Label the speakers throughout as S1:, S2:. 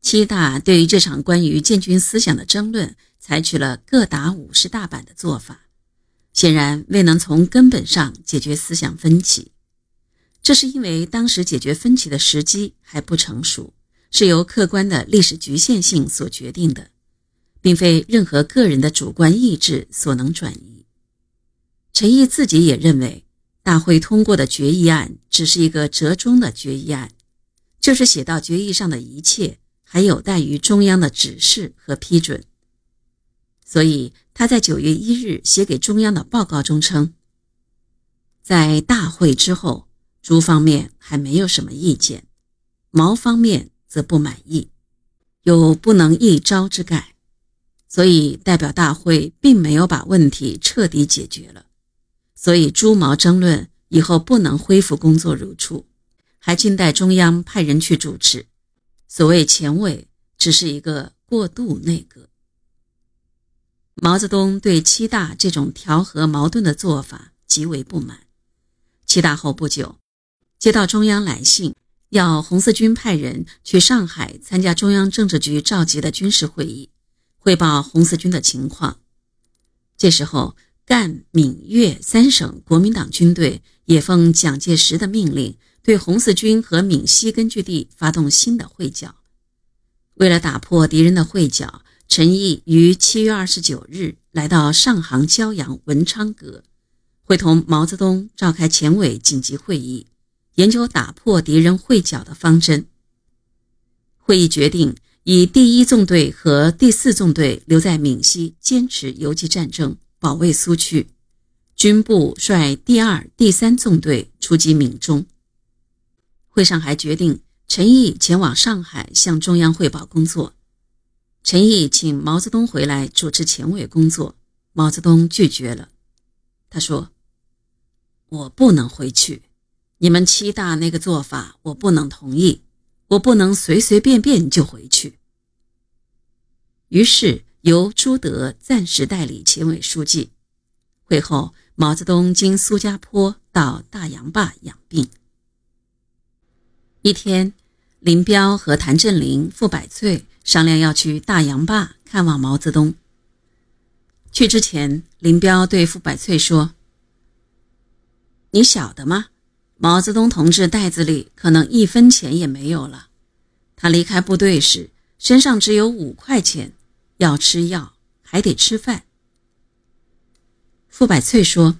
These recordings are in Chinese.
S1: 七大对于这场关于建军思想的争论，采取了各打五十大板的做法，显然未能从根本上解决思想分歧。这是因为当时解决分歧的时机还不成熟，是由客观的历史局限性所决定的，并非任何个人的主观意志所能转移。陈毅自己也认为，大会通过的决议案只是一个折中的决议案，就是写到决议上的一切。还有待于中央的指示和批准，所以他在九月一日写给中央的报告中称，在大会之后，朱方面还没有什么意见，毛方面则不满意，有不能一招之概，所以代表大会并没有把问题彻底解决了，所以朱毛争论以后不能恢复工作如初，还静待中央派人去主持。所谓前委，只是一个过渡内阁。毛泽东对七大这种调和矛盾的做法极为不满。七大后不久，接到中央来信，要红四军派人去上海参加中央政治局召集的军事会议，汇报红四军的情况。这时候，赣、闽、粤三省国民党军队也奉蒋介石的命令。对红四军和闽西根据地发动新的会剿。为了打破敌人的会剿，陈毅于七月二十九日来到上杭焦阳文昌阁，会同毛泽东召开前委紧急会议，研究打破敌人会剿的方针。会议决定以第一纵队和第四纵队留在闽西，坚持游击战争，保卫苏区；军部率第二、第三纵队出击闽中。会上还决定，陈毅前往上海向中央汇报工作。陈毅请毛泽东回来主持前委工作，毛泽东拒绝了。他说：“我不能回去，你们七大那个做法我不能同意，我不能随随便便就回去。”于是由朱德暂时代理前委书记。会后，毛泽东经苏家坡到大洋坝养病。一天，林彪和谭震林、傅百翠商量要去大洋坝看望毛泽东。去之前，林彪对傅百翠说：“你晓得吗？毛泽东同志袋子里可能一分钱也没有了。他离开部队时身上只有五块钱，要吃药还得吃饭。”傅百翠说：“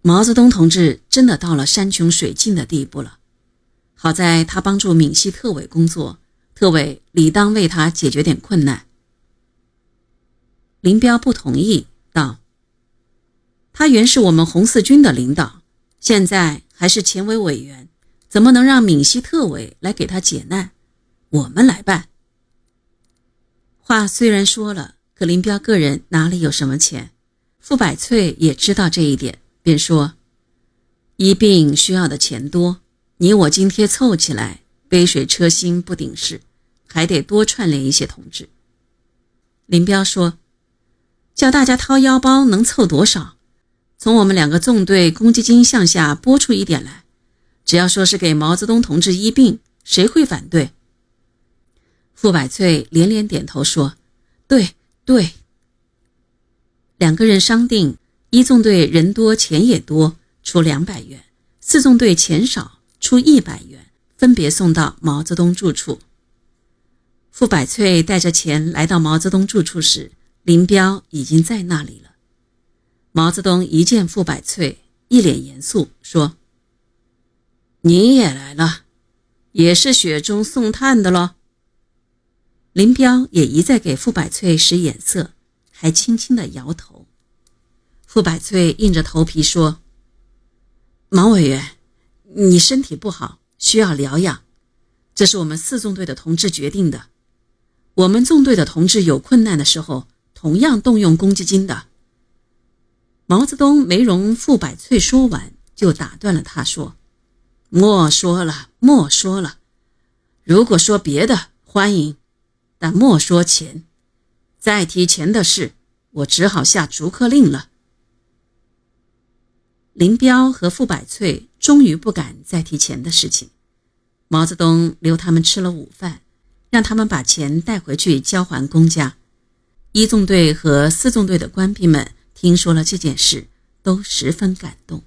S1: 毛泽东同志真的到了山穷水尽的地步了。”好在他帮助闽西特委工作，特委理当为他解决点困难。林彪不同意，道：“他原是我们红四军的领导，现在还是前委委员，怎么能让闽西特委来给他解难？我们来办。”话虽然说了，可林彪个人哪里有什么钱？傅百翠也知道这一点，便说：“医病需要的钱多。”你我津贴凑起来，杯水车薪不顶事，还得多串联一些同志。林彪说：“叫大家掏腰包，能凑多少？从我们两个纵队公积金向下拨出一点来，只要说是给毛泽东同志医病，谁会反对？”傅百翠连连点头说：“对对。”两个人商定，一纵队人多钱也多，出两百元；四纵队钱少。出一百元，分别送到毛泽东住处。傅百翠带着钱来到毛泽东住处时，林彪已经在那里了。毛泽东一见傅百翠，一脸严肃说：“你也来了，也是雪中送炭的喽。”林彪也一再给傅百翠使眼色，还轻轻的摇头。傅百翠硬着头皮说：“毛委员。”你身体不好，需要疗养，这是我们四纵队的同志决定的。我们纵队的同志有困难的时候，同样动用公积金的。毛泽东没容傅百翠说完，就打断了他，说：“莫说了，莫说了。如果说别的，欢迎，但莫说钱。再提钱的事，我只好下逐客令了。”林彪和傅百翠终于不敢再提钱的事情。毛泽东留他们吃了午饭，让他们把钱带回去交还公家。一纵队和四纵队的官兵们听说了这件事，都十分感动。